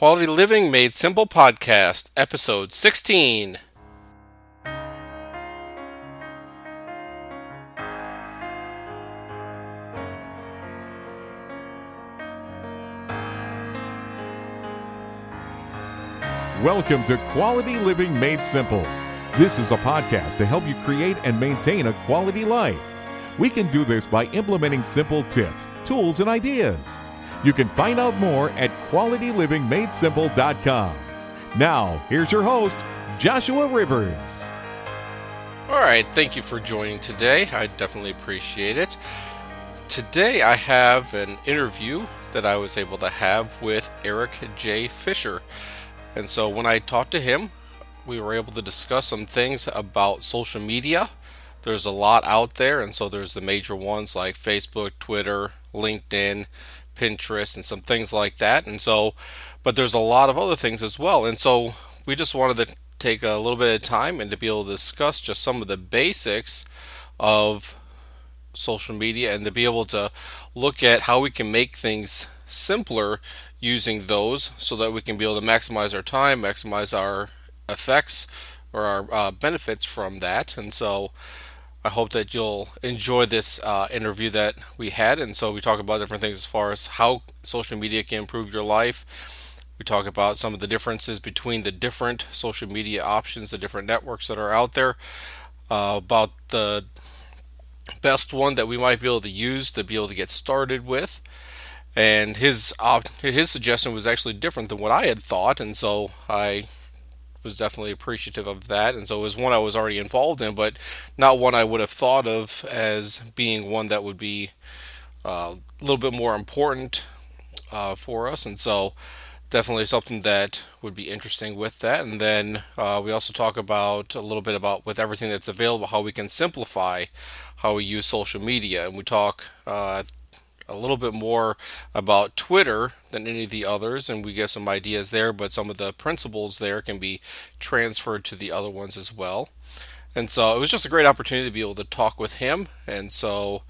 Quality Living Made Simple podcast, episode 16. Welcome to Quality Living Made Simple. This is a podcast to help you create and maintain a quality life. We can do this by implementing simple tips, tools, and ideas. You can find out more at qualitylivingmadesimple.com. Now, here's your host, Joshua Rivers. All right, thank you for joining today. I definitely appreciate it. Today I have an interview that I was able to have with Eric J. Fisher. And so when I talked to him, we were able to discuss some things about social media. There's a lot out there, and so there's the major ones like Facebook, Twitter, LinkedIn, Pinterest and some things like that. And so, but there's a lot of other things as well. And so we just wanted to take a little bit of time and to be able to discuss just some of the basics of social media and to be able to look at how we can make things simpler using those so that we can be able to maximize our time, maximize our effects or our uh, benefits from that. And so, I hope that you'll enjoy this uh, interview that we had. And so we talk about different things as far as how social media can improve your life. We talk about some of the differences between the different social media options, the different networks that are out there, uh, about the best one that we might be able to use to be able to get started with. And his op- his suggestion was actually different than what I had thought, and so I was definitely appreciative of that, and so it was one I was already involved in, but not one I would have thought of as being one that would be uh, a little bit more important uh, for us, and so definitely something that would be interesting with that. And then uh, we also talk about a little bit about with everything that's available, how we can simplify how we use social media, and we talk uh, a little bit more about Twitter than any of the others, and we get some ideas there, but some of the principles there can be transferred to the other ones as well. And so it was just a great opportunity to be able to talk with him. And so,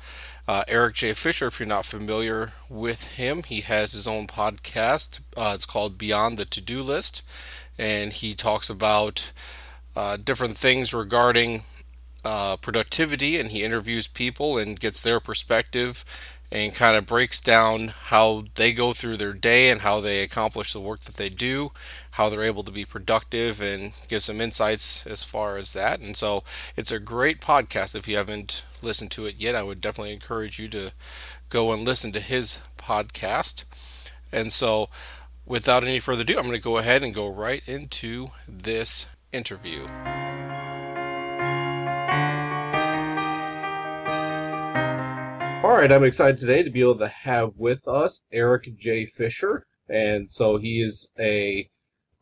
uh, Eric J. Fisher, if you're not familiar with him, he has his own podcast. Uh, it's called Beyond the To Do List. And he talks about uh, different things regarding uh, productivity and he interviews people and gets their perspective and kind of breaks down how they go through their day and how they accomplish the work that they do, how they're able to be productive, and gives some insights as far as that. And so it's a great podcast. If you haven't listened to it yet, I would definitely encourage you to go and listen to his podcast. And so, without any further ado, I'm going to go ahead and go right into this interview. Right, I'm excited today to be able to have with us Eric J. Fisher, and so he is a,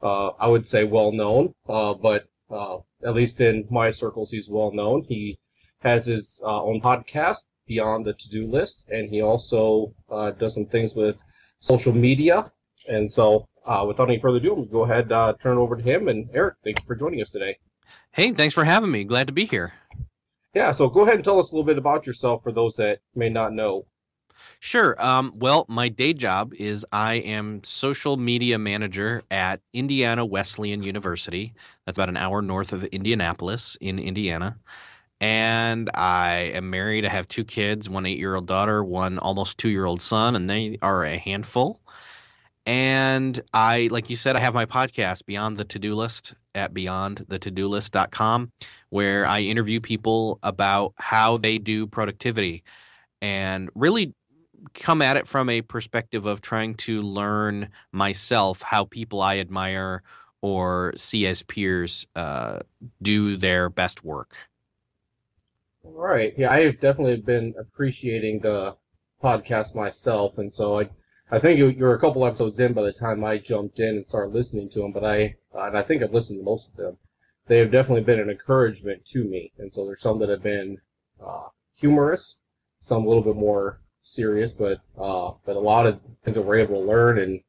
uh, I would say, well known, uh, but uh, at least in my circles, he's well known. He has his uh, own podcast, Beyond the To Do List, and he also uh, does some things with social media. And so, uh, without any further ado, to go ahead turn it over to him. And Eric, thank you for joining us today. Hey, thanks for having me. Glad to be here. Yeah, so go ahead and tell us a little bit about yourself for those that may not know. Sure. Um, well, my day job is I am social media manager at Indiana Wesleyan University. That's about an hour north of Indianapolis in Indiana. And I am married. I have two kids one eight year old daughter, one almost two year old son, and they are a handful. And I, like you said, I have my podcast, Beyond the To Do List, at beyondthetodolist.com, where I interview people about how they do productivity and really come at it from a perspective of trying to learn myself how people I admire or see as peers uh, do their best work. All right. Yeah, I have definitely been appreciating the podcast myself. And so I I think you, were a couple episodes in by the time I jumped in and started listening to them, but I and I think I've listened to most of them. They have definitely been an encouragement to me, and so there's some that have been uh, humorous, some a little bit more serious, but uh, but a lot of things that we're able to learn, and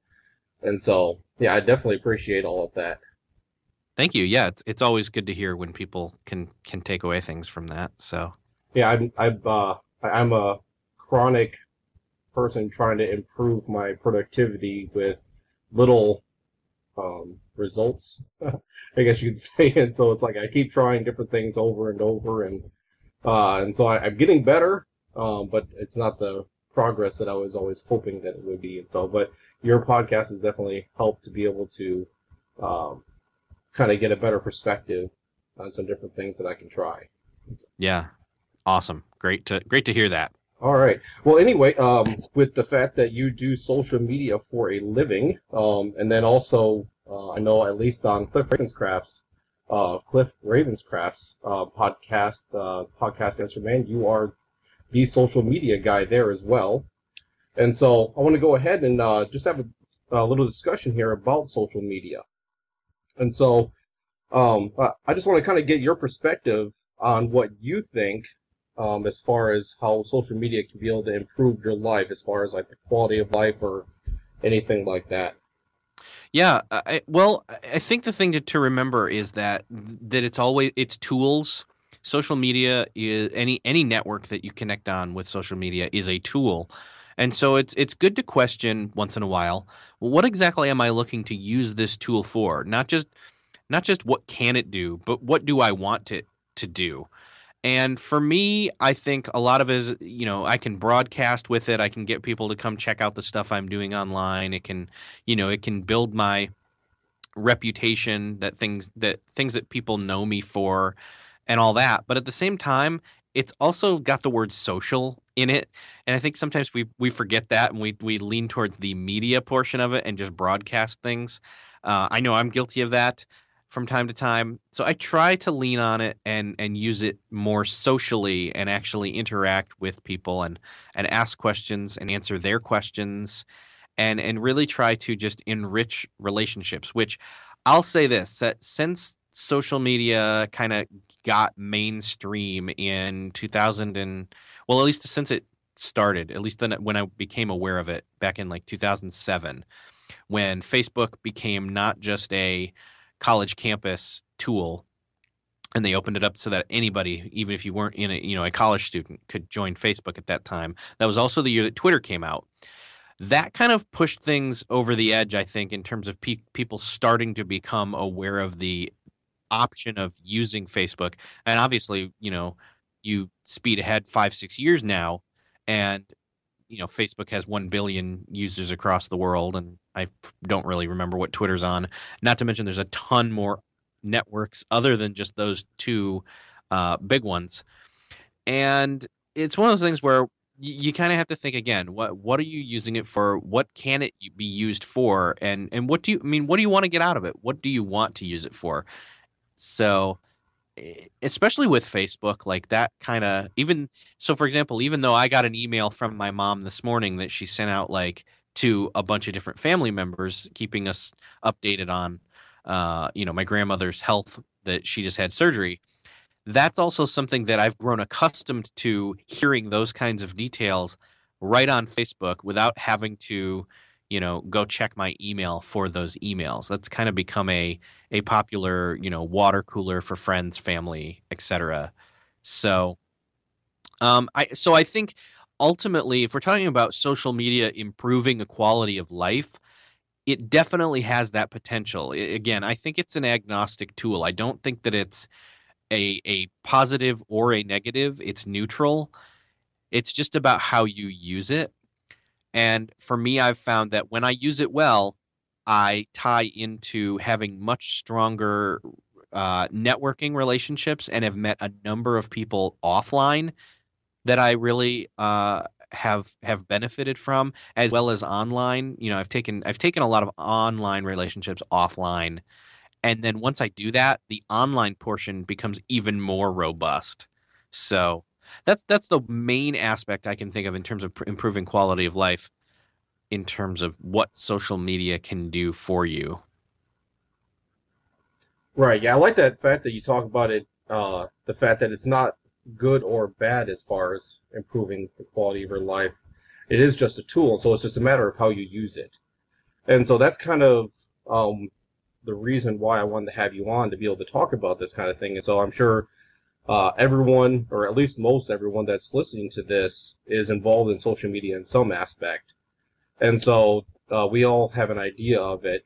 and so yeah, I definitely appreciate all of that. Thank you. Yeah, it's, it's always good to hear when people can can take away things from that. So yeah, I'm I'm uh, I'm a chronic person trying to improve my productivity with little um, results, I guess you could say. And so it's like I keep trying different things over and over, and uh, and so I, am getting better, um, but it's not the progress that I was always hoping that it would be. And so, but your podcast has definitely helped to be able to um, kind of get a better perspective on some different things that I can try. Yeah, awesome, great to great to hear that. All right. Well, anyway, um, with the fact that you do social media for a living, um, and then also, uh, I know at least on Cliff Ravenscraft's, uh, Cliff Ravenscraft's uh, podcast, uh, podcast Answer Man, you are the social media guy there as well. And so I want to go ahead and uh, just have a, a, little discussion here about social media. And so um, I just want to kind of get your perspective on what you think um, as far as how social media can be able to improve your life, as far as like the quality of life or anything like that. Yeah, I, well, I think the thing to, to remember is that that it's always it's tools. Social media is any any network that you connect on with social media is a tool. And so it's it's good to question once in a while, what exactly am I looking to use this tool for? Not just not just what can it do, but what do I want it to do? And for me, I think a lot of it is, you know, I can broadcast with it. I can get people to come check out the stuff I'm doing online. It can, you know, it can build my reputation that things that things that people know me for and all that. But at the same time, it's also got the word social in it. And I think sometimes we we forget that and we we lean towards the media portion of it and just broadcast things. Uh, I know I'm guilty of that from time to time. So I try to lean on it and and use it more socially and actually interact with people and and ask questions and answer their questions and and really try to just enrich relationships, which I'll say this that since social media kind of got mainstream in 2000 and well at least since it started at least then when I became aware of it back in like 2007 when Facebook became not just a college campus tool and they opened it up so that anybody even if you weren't in a you know a college student could join facebook at that time. That was also the year that twitter came out. That kind of pushed things over the edge i think in terms of pe- people starting to become aware of the option of using facebook. And obviously you know you speed ahead five six years now and you know facebook has 1 billion users across the world and i don't really remember what twitter's on. Not to mention there's a ton more networks other than just those two uh, big ones. And it's one of those things where you, kind of have to think again what what are you using it for? What can it be used for? And and what do you I mean what do you want to get out of it? What do you want to use it for? So especially with Facebook, like that kind of even so for example, even though I got an email from my mom this morning that she sent out like to a bunch of different family members keeping us updated on uh, you know, my grandmother's health that she just had surgery. That's also something that I've grown accustomed to hearing those kinds of details right on Facebook without having to you know go check my email for those emails. That's kind of become a a popular you know water cooler for friends family etc so um i so i think ultimately if we're talking about social media improving the quality of life it definitely has that potential. Again i think it's an agnostic tool. I don't think that it's a a positive or a negative. It's neutral. It's just about how you use it and for me, I've found that when I use it well, I tie into having much stronger uh, networking relationships and have met a number of people offline that I really uh, have have benefited from, as well as online. You know, I've taken I've taken a lot of online relationships offline, and then once I do that, the online portion becomes even more robust. So that's that's the main aspect I can think of in terms of pr- improving quality of life in terms of what social media can do for you. Right. Yeah, I like that fact that you talk about it. Uh, the fact that it's not good or bad as far as improving the quality of your life. It is just a tool, so it's just a matter of how you use it. And so that's kind of um, the reason why I wanted to have you on to be able to talk about this kind of thing. And so I'm sure uh, everyone, or at least most everyone that's listening to this, is involved in social media in some aspect, and so uh, we all have an idea of it.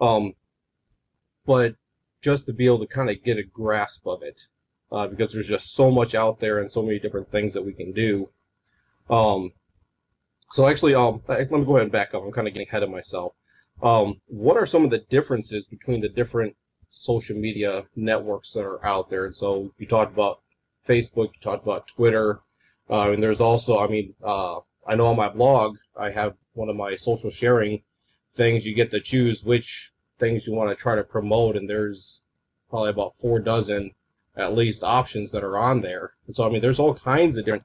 Um, but just to be able to kind of get a grasp of it, uh, because there's just so much out there and so many different things that we can do. Um, so actually, um, let me go ahead and back up. I'm kind of getting ahead of myself. Um, what are some of the differences between the different social media networks that are out there? And so you talked about Facebook, you talked about Twitter, uh, and there's also, I mean, uh, I know on my blog I have one of my social sharing things. You get to choose which things you want to try to promote, and there's probably about four dozen at least options that are on there. And so I mean, there's all kinds of different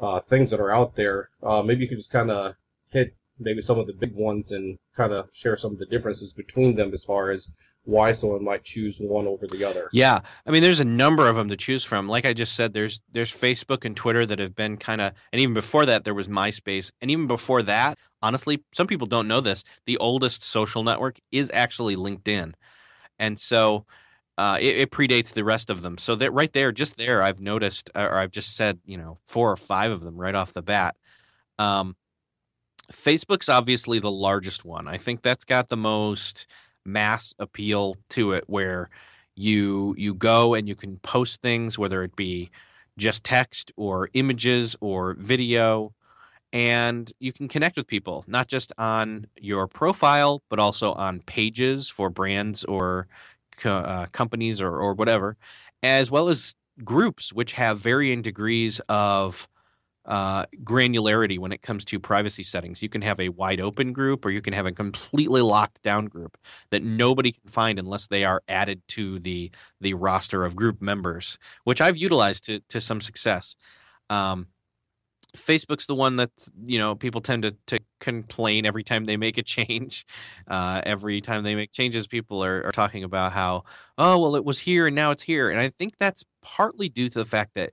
uh, things that are out there. Uh, maybe you could just kind of hit maybe some of the big ones and kind of share some of the differences between them as far as why someone might choose one over the other. Yeah, I mean, there's a number of them to choose from. Like I just said, there's there's Facebook and Twitter that have been kind of, and even before that, there was MySpace, and even before that, honestly, some people don't know this. The oldest social network is actually LinkedIn, and so. Uh, it, it, predates the rest of them. So that right there, just there, I've noticed, or I've just said, you know, four or five of them right off the bat. Um, Facebook's obviously the largest one. I think that's got the most mass appeal to it where you you go and you can post things whether it be just text or images or video and you can connect with people not just on your profile but also on pages for brands or co- uh, companies or, or whatever as well as groups which have varying degrees of uh, granularity when it comes to privacy settings. You can have a wide open group or you can have a completely locked down group that nobody can find unless they are added to the the roster of group members, which I've utilized to to some success. Um, Facebook's the one that you know people tend to, to complain every time they make a change. Uh, every time they make changes, people are, are talking about how oh well it was here and now it's here, and I think that's partly due to the fact that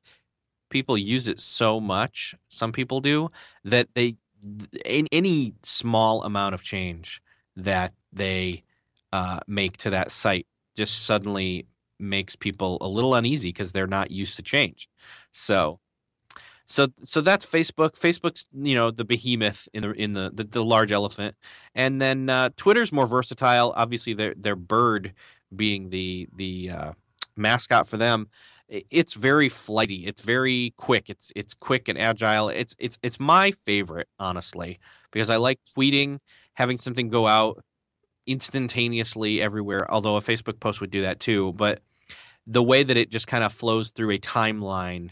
people use it so much, some people do, that they in any small amount of change that they uh, make to that site just suddenly makes people a little uneasy because they're not used to change. So so so that's Facebook. Facebook's you know the behemoth in the in the the, the large elephant, and then uh, Twitter's more versatile. Obviously, their their bird being the the uh, mascot for them it's very flighty. It's very quick. It's it's quick and agile. It's it's it's my favorite, honestly, because I like tweeting, having something go out instantaneously everywhere. Although a Facebook post would do that too, but the way that it just kind of flows through a timeline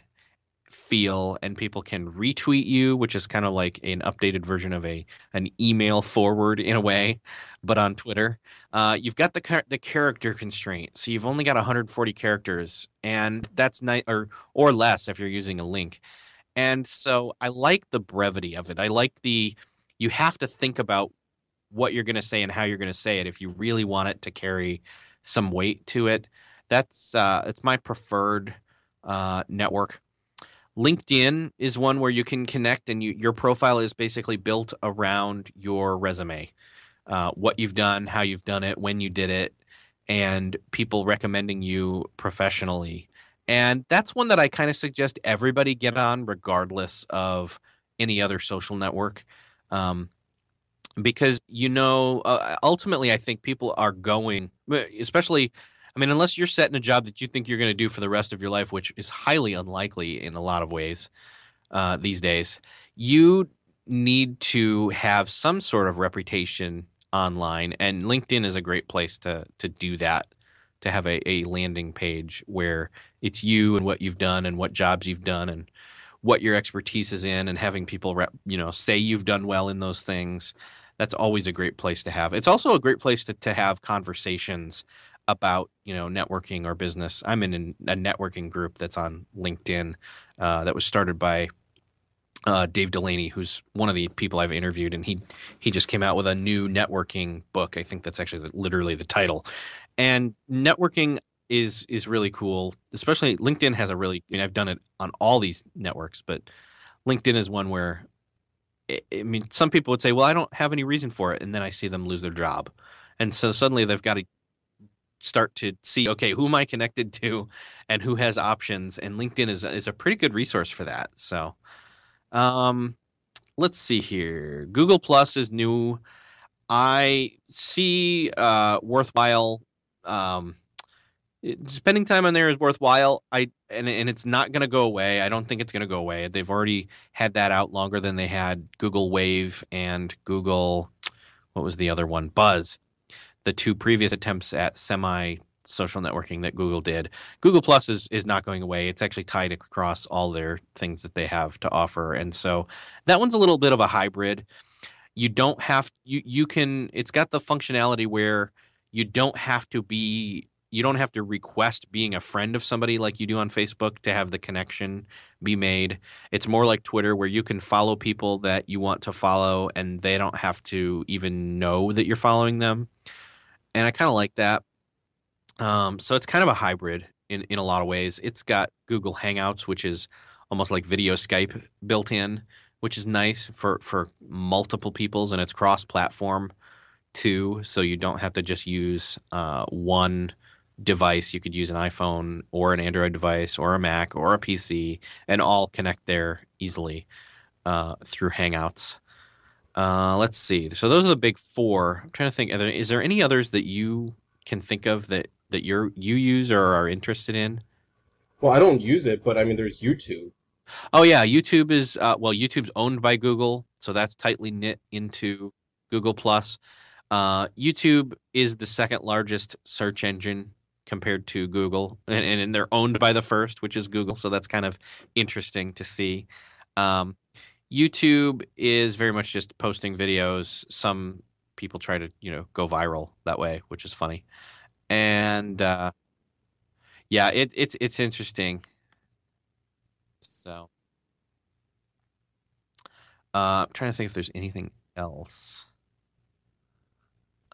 feel and people can retweet you which is kind of like an updated version of a an email forward in a way but on twitter. Uh, you've got the the character constraint. So you've only got 140 characters and that's nice or or less if you're using a link. And so i like the brevity of it. I like the you have to think about what you're going to say and how you're going to say it if you really want it to carry some weight to it. That's uh, it's my preferred uh, network LinkedIn is one where you can connect, and you, your profile is basically built around your resume, uh, what you've done, how you've done it, when you did it, and people recommending you professionally. And that's one that I kind of suggest everybody get on, regardless of any other social network. Um, because you know, uh, ultimately, I think people are going, especially I mean, unless you're set in a job that you think you're going to do for the rest of your life, which is highly unlikely in a lot of ways uh, these days, you need to have some sort of reputation online, and LinkedIn is a great place to to do that. To have a, a landing page where it's you and what you've done and what jobs you've done and what your expertise is in, and having people rep, you know say you've done well in those things. That's always a great place to have. It's also a great place to, to have conversations about you know networking or business. I'm in a networking group that's on LinkedIn uh, that was started by uh, Dave Delaney, who's one of the people I've interviewed, and he he just came out with a new networking book. I think that's actually the, literally the title. And networking is is really cool. Especially LinkedIn has a really. I mean, I've done it on all these networks, but LinkedIn is one where. I mean, some people would say, "Well, I don't have any reason for it," and then I see them lose their job, and so suddenly they've got to start to see okay who am i connected to and who has options and linkedin is, is a pretty good resource for that so um let's see here google plus is new i see uh worthwhile um, spending time on there is worthwhile. I and and it's not going to go away. I don't think it's going to go away. They've already had that out longer than they had Google Wave and Google. What was the other one? Buzz. The two previous attempts at semi social networking that Google did. Google Plus is is not going away. It's actually tied across all their things that they have to offer, and so that one's a little bit of a hybrid. You don't have you you can. It's got the functionality where you don't have to be you don't have to request being a friend of somebody like you do on Facebook to have the connection be made. It's more like Twitter where you can follow people that you want to follow and they don't have to even know that you're following them. And I kind of like that. Um, so it's kind of a hybrid in, in a lot of ways. It's got Google Hangouts, which is almost like video Skype built in, which is nice for, for multiple peoples and it's cross platform too. So you don't have to just use uh, one device. You could use an iPhone or an Android device or a Mac or a PC and all connect there easily uh, through Hangouts. Uh, let's see. So those are the big four. I'm trying to think. There, is there any others that you can think of that that you're you use or are interested in? Well, I don't use it, but I mean, there's YouTube. Oh yeah, YouTube is uh, well, YouTube's owned by Google, so that's tightly knit into Google Plus. Uh, YouTube is the second largest search engine compared to Google, and, and they're owned by the first, which is Google. So that's kind of interesting to see. Um, YouTube is very much just posting videos. Some people try to, you know, go viral that way, which is funny. And uh, yeah, it, it's it's interesting. So uh, I'm trying to think if there's anything else.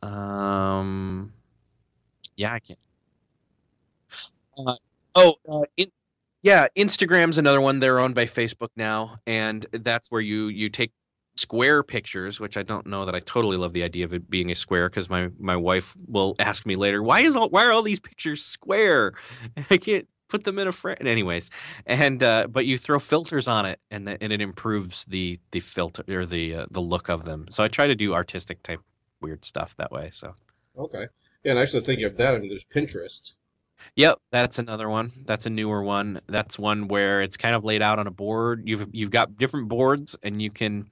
Um, yeah, I can't. Uh, oh, uh, in, yeah, Instagram's another one. They're owned by Facebook now, and that's where you you take square pictures, which I don't know that I totally love the idea of it being a square because my my wife will ask me later, why is all why are all these pictures square? I can't put them in a frame. Anyways, and uh, but you throw filters on it, and the, and it improves the the filter or the uh, the look of them. So I try to do artistic type weird stuff that way. So Okay. Yeah, and actually thinking of that, I mean, there's Pinterest. Yep, that's another one. That's a newer one. That's one where it's kind of laid out on a board. You've you've got different boards, and you can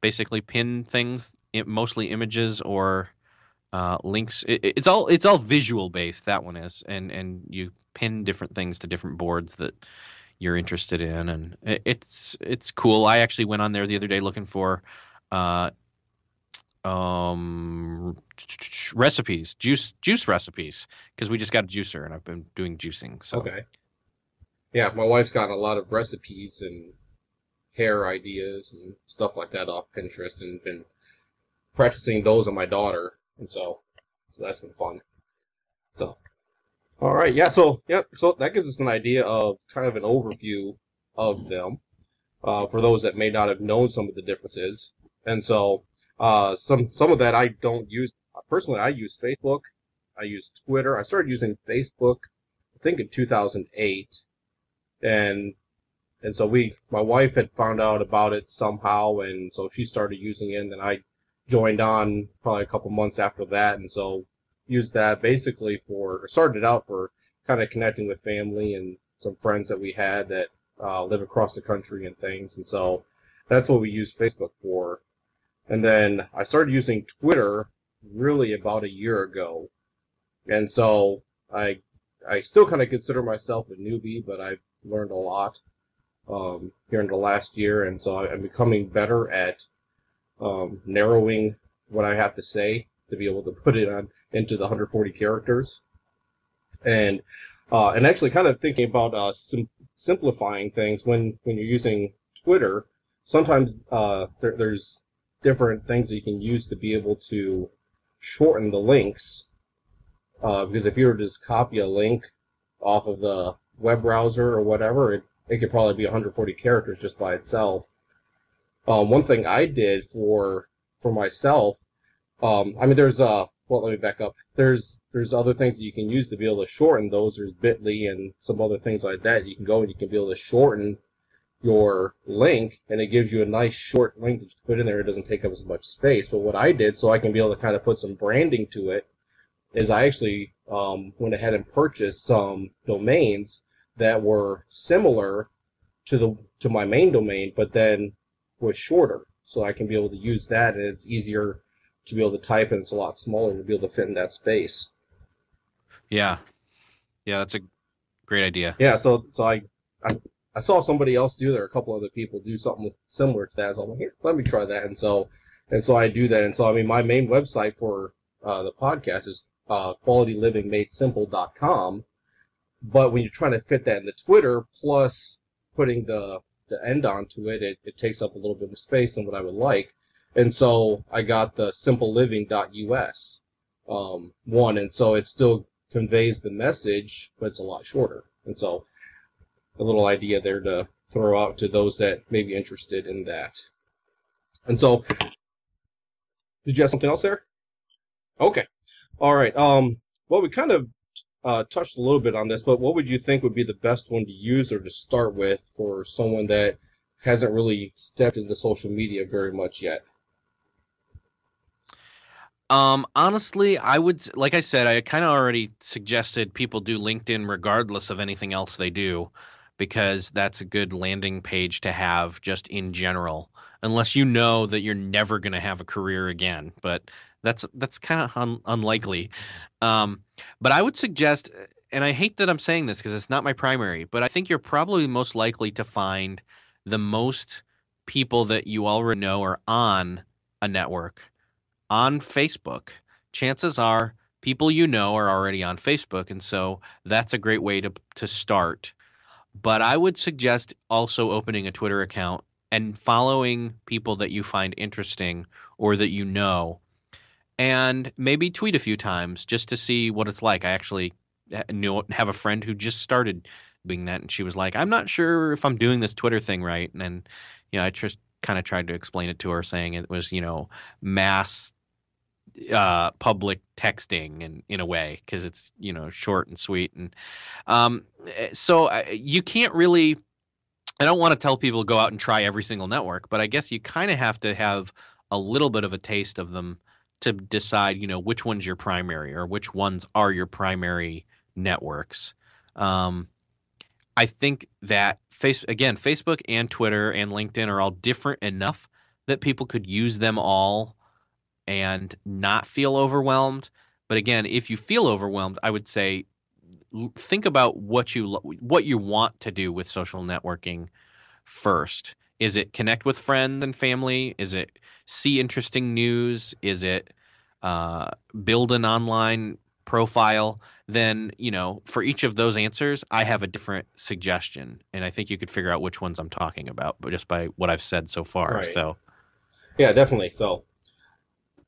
basically pin things, mostly images or uh, links. It, it's all it's all visual based. That one is, and and you pin different things to different boards that you're interested in, and it, it's it's cool. I actually went on there the other day looking for. Uh, um recipes juice juice recipes because we just got a juicer and i've been doing juicing so Okay. Yeah, my wife's gotten a lot of recipes and hair ideas and stuff like that off Pinterest and been practicing those on my daughter, and so so that's been fun. So, all right, yeah. So yeah, so that gives us an idea of kind of an overview of them uh, for those that may not have known some of the differences, and so uh, some some of that I don't use personally. I use Facebook. I use Twitter. I started using Facebook, I think in 2008, and and so we, my wife had found out about it somehow, and so she started using it, and then I joined on probably a couple months after that, and so used that basically for or started out for kind of connecting with family and some friends that we had that uh, live across the country and things, and so that's what we use Facebook for. And then I started using Twitter really about a year ago, and so I I still kind of consider myself a newbie, but I've learned a lot um, here in the last year, and so I'm becoming better at um, narrowing what I have to say to be able to put it on into the 140 characters, and uh, and actually kind of thinking about uh, sim- simplifying things when when you're using Twitter. Sometimes uh, there, there's different things that you can use to be able to shorten the links. Uh, because if you were to just copy a link off of the web browser or whatever, it, it could probably be 140 characters just by itself. Um, one thing I did for for myself, um, I mean, there's uh, well, let me back up. There's there's other things that you can use to be able to shorten those. There's Bitly and some other things like that. You can go and you can be able to shorten your link, and it gives you a nice short link that you put in there. It doesn't take up as much space. But what I did, so I can be able to kind of put some branding to it, is I actually um, went ahead and purchased some domains that were similar to the to my main domain, but then was shorter, so I can be able to use that, and it's easier to be able to type, and it's a lot smaller to be able to fit in that space. Yeah, yeah, that's a great idea. Yeah, so so I I, I saw somebody else do there, a couple other people do something similar to that. So I'm like, let me try that, and so and so I do that, and so I mean, my main website for uh, the podcast is uh, qualitylivingmadesimple.com. But when you're trying to fit that in the Twitter, plus putting the the end onto it, it, it takes up a little bit of space than what I would like. And so I got the simpleliving.us um, one, and so it still conveys the message, but it's a lot shorter. And so a little idea there to throw out to those that may be interested in that. And so, did you have something else there? Okay. All right. Um, well, we kind of uh, touched a little bit on this, but what would you think would be the best one to use or to start with for someone that hasn't really stepped into social media very much yet? Um, honestly, I would, like I said, I kind of already suggested people do LinkedIn regardless of anything else they do, because that's a good landing page to have just in general, unless you know that you're never going to have a career again. But that's that's kind of un- unlikely. Um, but I would suggest, and I hate that I'm saying this because it's not my primary, but I think you're probably most likely to find the most people that you already know are on a network on Facebook. Chances are people you know are already on Facebook, and so that's a great way to to start. But I would suggest also opening a Twitter account and following people that you find interesting or that you know and maybe tweet a few times just to see what it's like. I actually knew have a friend who just started doing that, and she was like, "I'm not sure if I'm doing this Twitter thing right." And, and you know, I just kind of tried to explain it to her, saying it was you know mass uh, public texting and in a way because it's you know short and sweet and um, eh, so I, you can't really i don't want to tell people to go out and try every single network but i guess you kind of have to have a little bit of a taste of them to decide, you know, which one's your primary or which ones are your primary networks. Um, I think that face again, Facebook and Twitter and LinkedIn are all different enough that people could use them all and not feel overwhelmed. But again, if you feel overwhelmed, I would say think about what you what you want to do with social networking first. Is it connect with friends and family? Is it see interesting news? Is it uh, build an online profile? Then, you know, for each of those answers, I have a different suggestion. And I think you could figure out which ones I'm talking about, but just by what I've said so far. Right. So, yeah, definitely. So,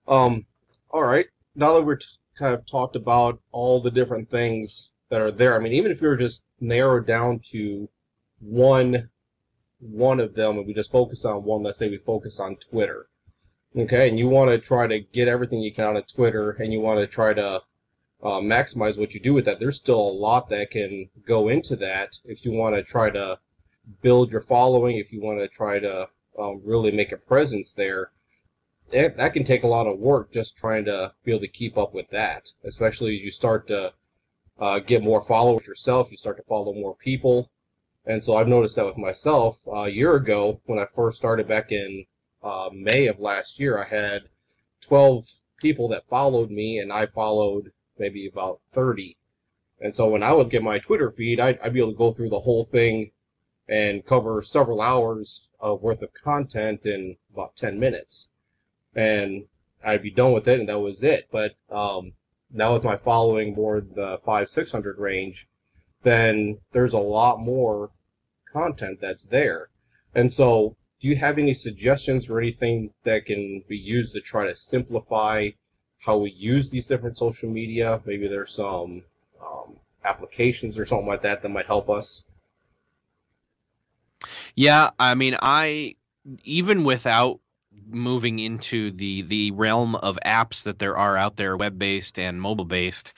um, all right. Now that we're t- kind of talked about all the different things that are there, I mean, even if were just narrowed down to one one of them and we just focus on one, let's say we focus on Twitter. Okay, and you want to try to get everything you can out of Twitter and you want to try to uh, maximize what you do with that. There's still a lot that can go into that if you want to try to build your following, if you want to try to um, really make a presence there. That, that can take a lot of work just trying to be able to keep up with that, especially as you start to uh, get more followers yourself, you start to follow more people, and so I've noticed that with myself. Uh, a year ago, when I first started back in uh, May of last year, I had 12 people that followed me, and I followed maybe about 30. And so when I would get my Twitter feed, I'd, I'd be able to go through the whole thing and cover several hours of worth of content in about 10 minutes. And I'd be done with it, and that was it. But um, now with my following more the five, 600 range, then there's a lot more content that's there. And so, do you have any suggestions or anything that can be used to try to simplify how we use these different social media? Maybe there's some um, applications or something like that that might help us. Yeah, I mean, I even without moving into the the realm of apps that there are out there, web based and mobile based,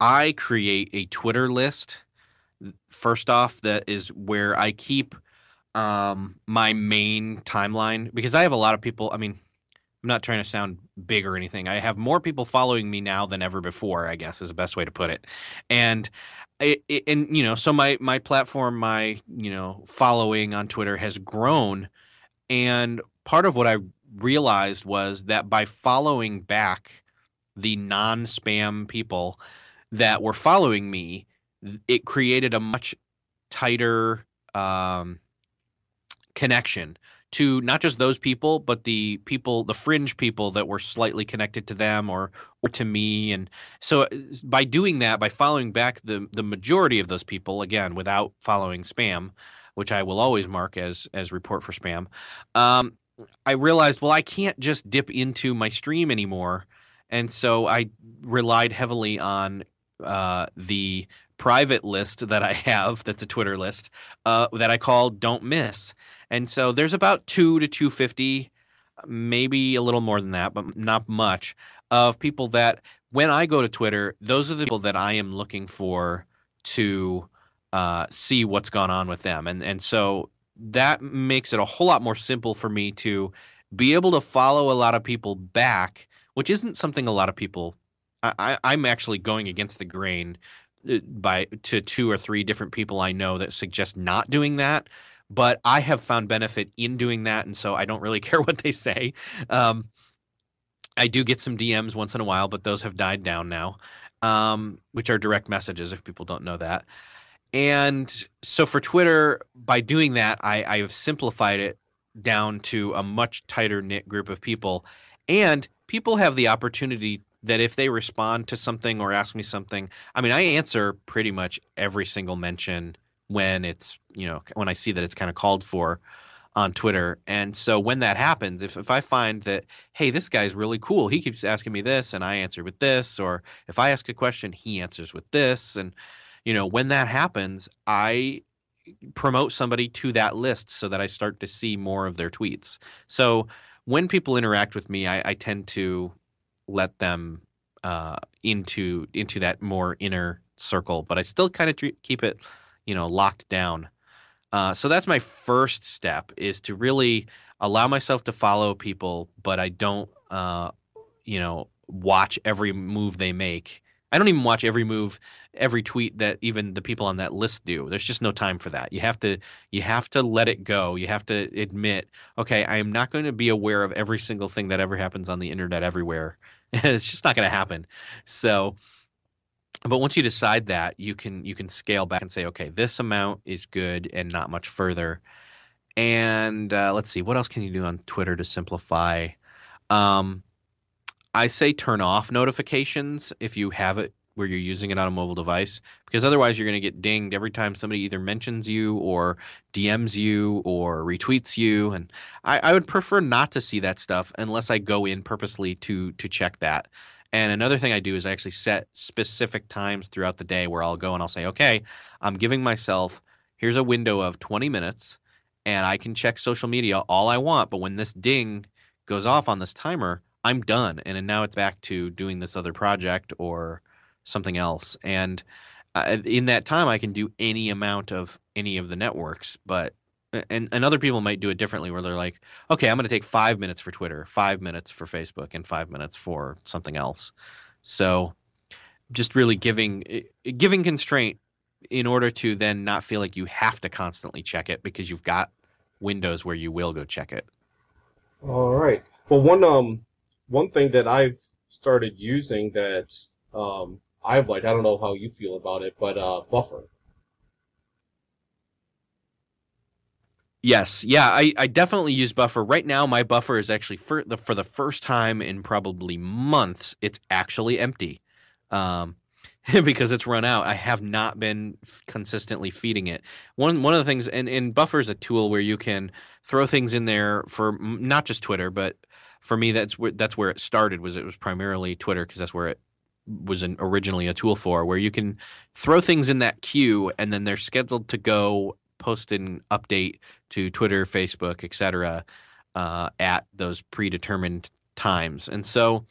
I create a Twitter list first off that is where I keep um, my main timeline because I have a lot of people. I mean, I'm not trying to sound big or anything. I have more people following me now than ever before. I guess is the best way to put it. And it, it, and you know, so my my platform, my you know, following on Twitter has grown, and part of what I realized was that by following back the non-spam people that were following me, it created a much tighter um, connection to not just those people, but the people, the fringe people that were slightly connected to them or or to me. And so uh, by doing that, by following back the the majority of those people, again, without following spam, which I will always mark as as report for spam, um, I realized, well, I can't just dip into my stream anymore. And so I relied heavily on uh, the private list that I have, that's a Twitter list, uh, that I call Don't Miss. And so there's about two to 250, maybe a little more than that, but not much, of people that when I go to Twitter, those are the people that I am looking for to uh, see what's gone on with them. And, and so that makes it a whole lot more simple for me to be able to follow a lot of people back, which isn't something a lot of people. I, I'm actually going against the grain uh, by to two or three different people I know that suggest not doing that. But I have found benefit in doing that, and so I don't really care what they say. Um, I do get some DMs once in a while, but those have died down now, um, which are direct messages if people don't know that. And so for Twitter, by doing that, I, I have simplified it down to a much tighter knit group of people. And people have the opportunity that if they respond to something or ask me something, I mean, I answer pretty much every single mention when it's, you know, when I see that it's kind of called for on Twitter. And so when that happens, if, if I find that, hey, this guy's really cool, he keeps asking me this and I answer with this, or if I ask a question, he answers with this. And, you know, when that happens, I promote somebody to that list so that I start to see more of their tweets. So when people interact with me, I, I tend to let them uh, into into that more inner circle, but I still kind of keep it, you know, locked down. Uh, so that's my first step is to really allow myself to follow people, but I don't, uh, you know, watch every move they make I don't even watch every move, every tweet that even the people on that list do. There's just no time for that. You have to you have to let it go. You have to admit, okay, I am not going to be aware of every single thing that ever happens on the internet everywhere. it's just not going to happen. So but once you decide that, you can you can scale back and say, okay, this amount is good and not much further. And uh, let's see, what else can you do on Twitter to simplify? Um, I say turn off notifications if you have it where you're using it on a mobile device because otherwise you're going to get dinged every time somebody either mentions you or DMs you or retweets you and I, I would prefer not to see that stuff unless I go in purposely to to check that. And another thing I do is I actually set specific times throughout the day where I'll go and I'll say, okay, I'm giving myself here's a window of 20 minutes and I can check social media all I want, but when this ding goes off on this timer, I'm done, and now it's back to doing this other project or something else. And uh, in that time, I can do any amount of any of the networks, but and, and other people might do it differently where they're like okay i'm going to take five minutes for twitter five minutes for facebook and five minutes for something else. So just really giving eh, giving constraint in order to then not feel like you have to constantly check it because you've got windows where you will go check it. All right. Well one um one thing that I've started using that um, I've like I don't know how you feel about it, but uh, buffer. Yes, yeah, I, I definitely use buffer. Right now, my buffer is actually for the for the first time in probably months. It's actually empty, um, because it's run out. I have not been consistently feeding it. One one of the things, and, and buffer is a tool where you can throw things in there for not just Twitter, but for me, that's where that's where it started. Was it was primarily Twitter because that's where it was an, originally a tool for, where you can throw things in that queue and then they're scheduled to go post an update to Twitter, Facebook, etc. Uh, at those predetermined times, and so.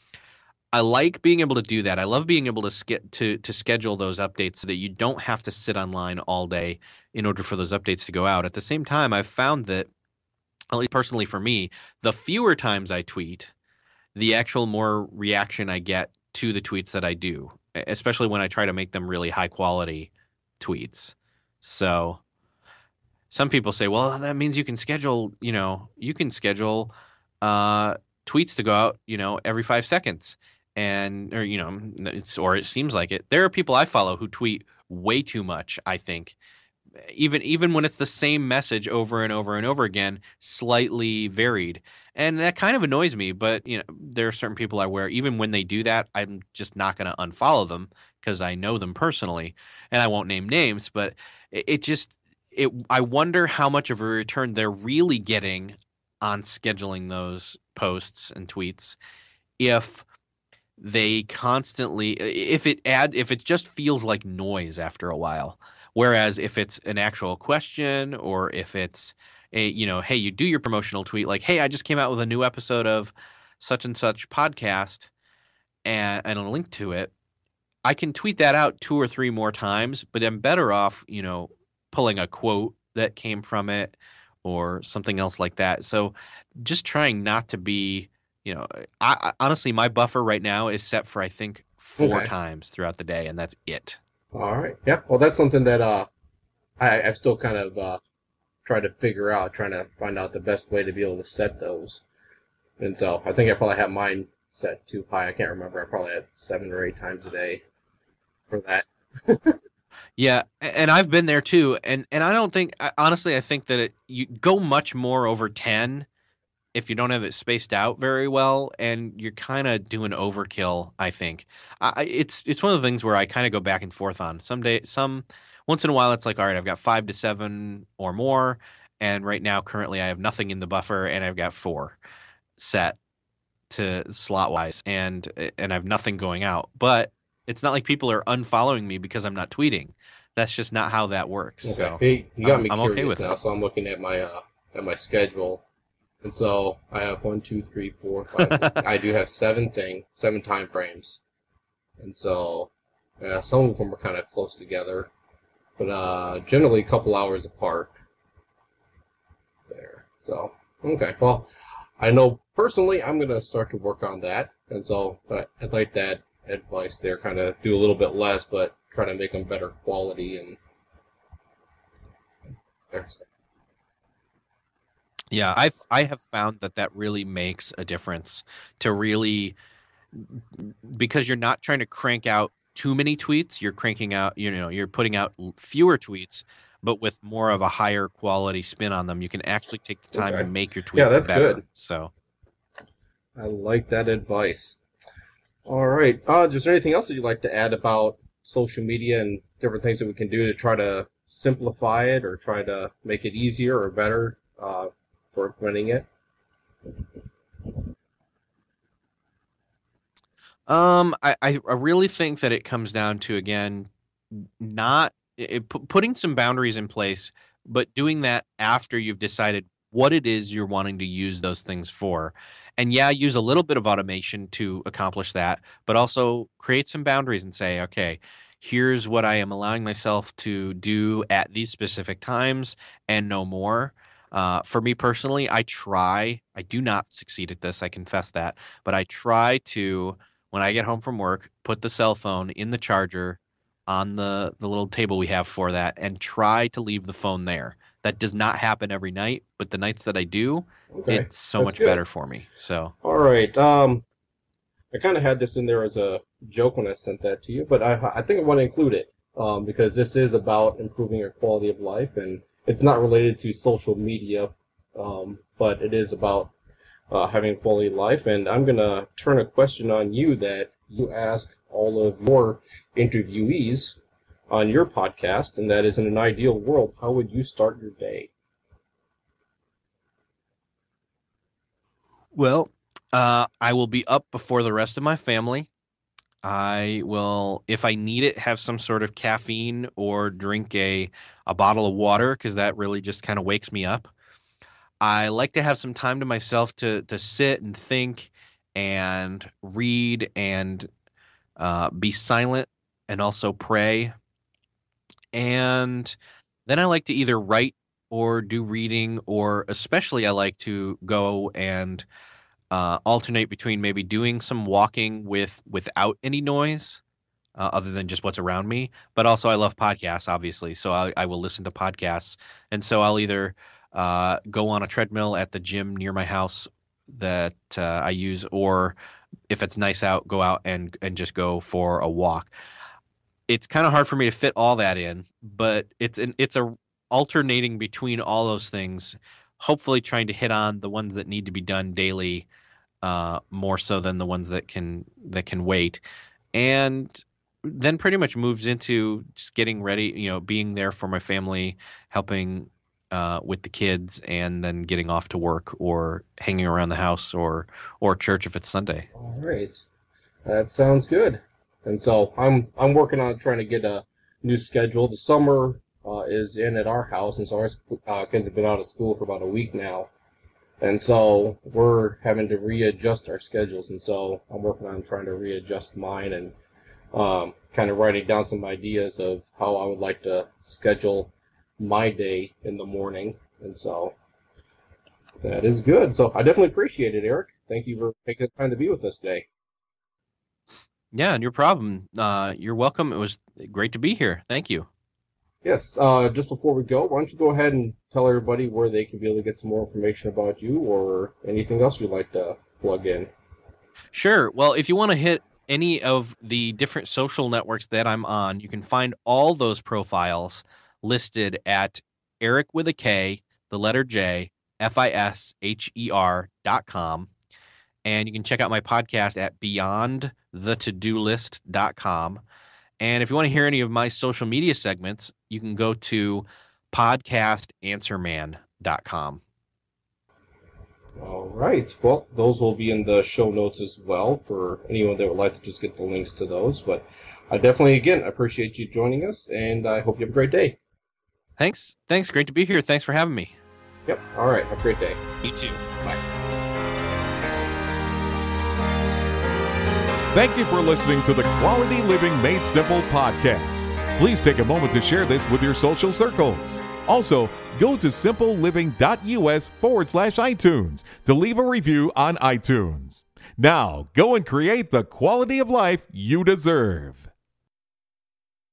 I like being able to do that. I love being able to to to schedule those updates so that you don't have to sit online all day in order for those updates to go out. At the same time, I've found that at least personally for me, the fewer times I tweet, the actual more reaction I get to the tweets that I do, especially when I try to make them really high quality tweets. So some people say, well, that means you can schedule, you know, you can schedule uh, tweets to go out, you know, every five seconds. And, or, you know, it's, or it seems like it. There are people I follow who tweet way too much, I think. Even even when it's the same message over and over and over again, slightly varied, and that kind of annoys me. But you know, there are certain people I wear. Even when they do that, I'm just not going to unfollow them because I know them personally, and I won't name names. But it, it just it. I wonder how much of a return they're really getting on scheduling those posts and tweets if they constantly if it add if it just feels like noise after a while whereas if it's an actual question or if it's a you know hey you do your promotional tweet like hey i just came out with a new episode of such and such podcast and, and a link to it i can tweet that out two or three more times but i'm better off you know pulling a quote that came from it or something else like that. So just trying not to be, you know, I, I honestly my buffer right now is set for I think four okay. times throughout the day, and that's it. All right. Yeah. Well, that's something that uh, I, I've still kind of uh, tried to figure out, trying to find out the best way to be able to set those. And so I think I probably have mine set too high. I can't remember. I probably had seven or eight times a day for that. Yeah, and I've been there too, and and I don't think honestly I think that it, you go much more over ten if you don't have it spaced out very well, and you're kind of doing overkill. I think I, it's it's one of the things where I kind of go back and forth on. Some day, some once in a while, it's like all right, I've got five to seven or more, and right now currently I have nothing in the buffer, and I've got four set to slot wise, and and I've nothing going out, but it's not like people are unfollowing me because I'm not tweeting. That's just not how that works. Okay. So hey, you got me I'm, okay with now. It. So I'm looking at my uh, at my schedule, and so I have one, two, three, four, five. six, I do have seven thing, seven time frames, and so uh, some of them are kind of close together, but uh, generally a couple hours apart. There. So okay. Well, I know personally I'm gonna start to work on that, and so I'd like that advice there. Kind of do a little bit less, but try to make them better quality and. Yeah, I I have found that that really makes a difference to really because you're not trying to crank out too many tweets. You're cranking out, you know, you're putting out fewer tweets, but with more of a higher quality spin on them. You can actually take the time okay. to make your tweets yeah, that's better. Good. So, I like that advice. All right. Uh, is there anything else that you'd like to add about social media and different things that we can do to try to simplify it or try to make it easier or better uh, for implementing it? Um, I, I really think that it comes down to again, not it, putting some boundaries in place, but doing that after you've decided what it is you're wanting to use those things for. And yeah, use a little bit of automation to accomplish that, but also create some boundaries and say, okay, here's what I am allowing myself to do at these specific times and no more. Uh, for me personally, I try, I do not succeed at this, I confess that, but I try to, when I get home from work, put the cell phone in the charger on the, the little table we have for that and try to leave the phone there. That does not happen every night, but the nights that I do, okay. it's so That's much good. better for me. So. All right. Um, I kind of had this in there as a joke when I sent that to you, but I I think I want to include it um, because this is about improving your quality of life, and it's not related to social media, um, but it is about uh, having a quality life. And I'm gonna turn a question on you that you ask all of your interviewees on your podcast, and that is in an ideal world, how would you start your day? Well, uh, I will be up before the rest of my family. I will, if I need it, have some sort of caffeine or drink a, a bottle of water because that really just kind of wakes me up. I like to have some time to myself to to sit and think and read and uh, be silent and also pray and then I like to either write or do reading, or especially I like to go and uh, alternate between maybe doing some walking with without any noise, uh, other than just what's around me. But also, I love podcasts, obviously, so I, I will listen to podcasts, and so I'll either uh, go on a treadmill at the gym near my house that uh, I use, or if it's nice out, go out and and just go for a walk. It's kind of hard for me to fit all that in, but it's an it's a alternating between all those things. Hopefully, trying to hit on the ones that need to be done daily, uh, more so than the ones that can that can wait, and then pretty much moves into just getting ready. You know, being there for my family, helping uh, with the kids and then getting off to work or hanging around the house or or church if it's Sunday. All right, that sounds good. And so I'm I'm working on trying to get a new schedule. The summer uh, is in at our house, and so our uh, kids have been out of school for about a week now, and so we're having to readjust our schedules. And so I'm working on trying to readjust mine and um, kind of writing down some ideas of how I would like to schedule my day in the morning, and so that is good. So I definitely appreciate it, Eric. Thank you for taking the time to be with us today. Yeah, no problem. Uh, you're welcome. It was great to be here. Thank you. Yes. Uh, just before we go, why don't you go ahead and tell everybody where they can be able to get some more information about you or anything else you'd like to plug in? Sure. Well, if you want to hit any of the different social networks that I'm on, you can find all those profiles listed at Eric with a K, the letter J, F I S H E R dot com. And you can check out my podcast at Beyond the To Do List dot com. And if you want to hear any of my social media segments, you can go to podcastanswerman.com. All right. Well, those will be in the show notes as well for anyone that would like to just get the links to those. But I definitely, again, appreciate you joining us, and I hope you have a great day. Thanks. Thanks. Great to be here. Thanks for having me. Yep. All right. Have a great day. You too. Bye. Thank you for listening to the Quality Living Made Simple podcast. Please take a moment to share this with your social circles. Also, go to simpleliving.us forward slash iTunes to leave a review on iTunes. Now, go and create the quality of life you deserve.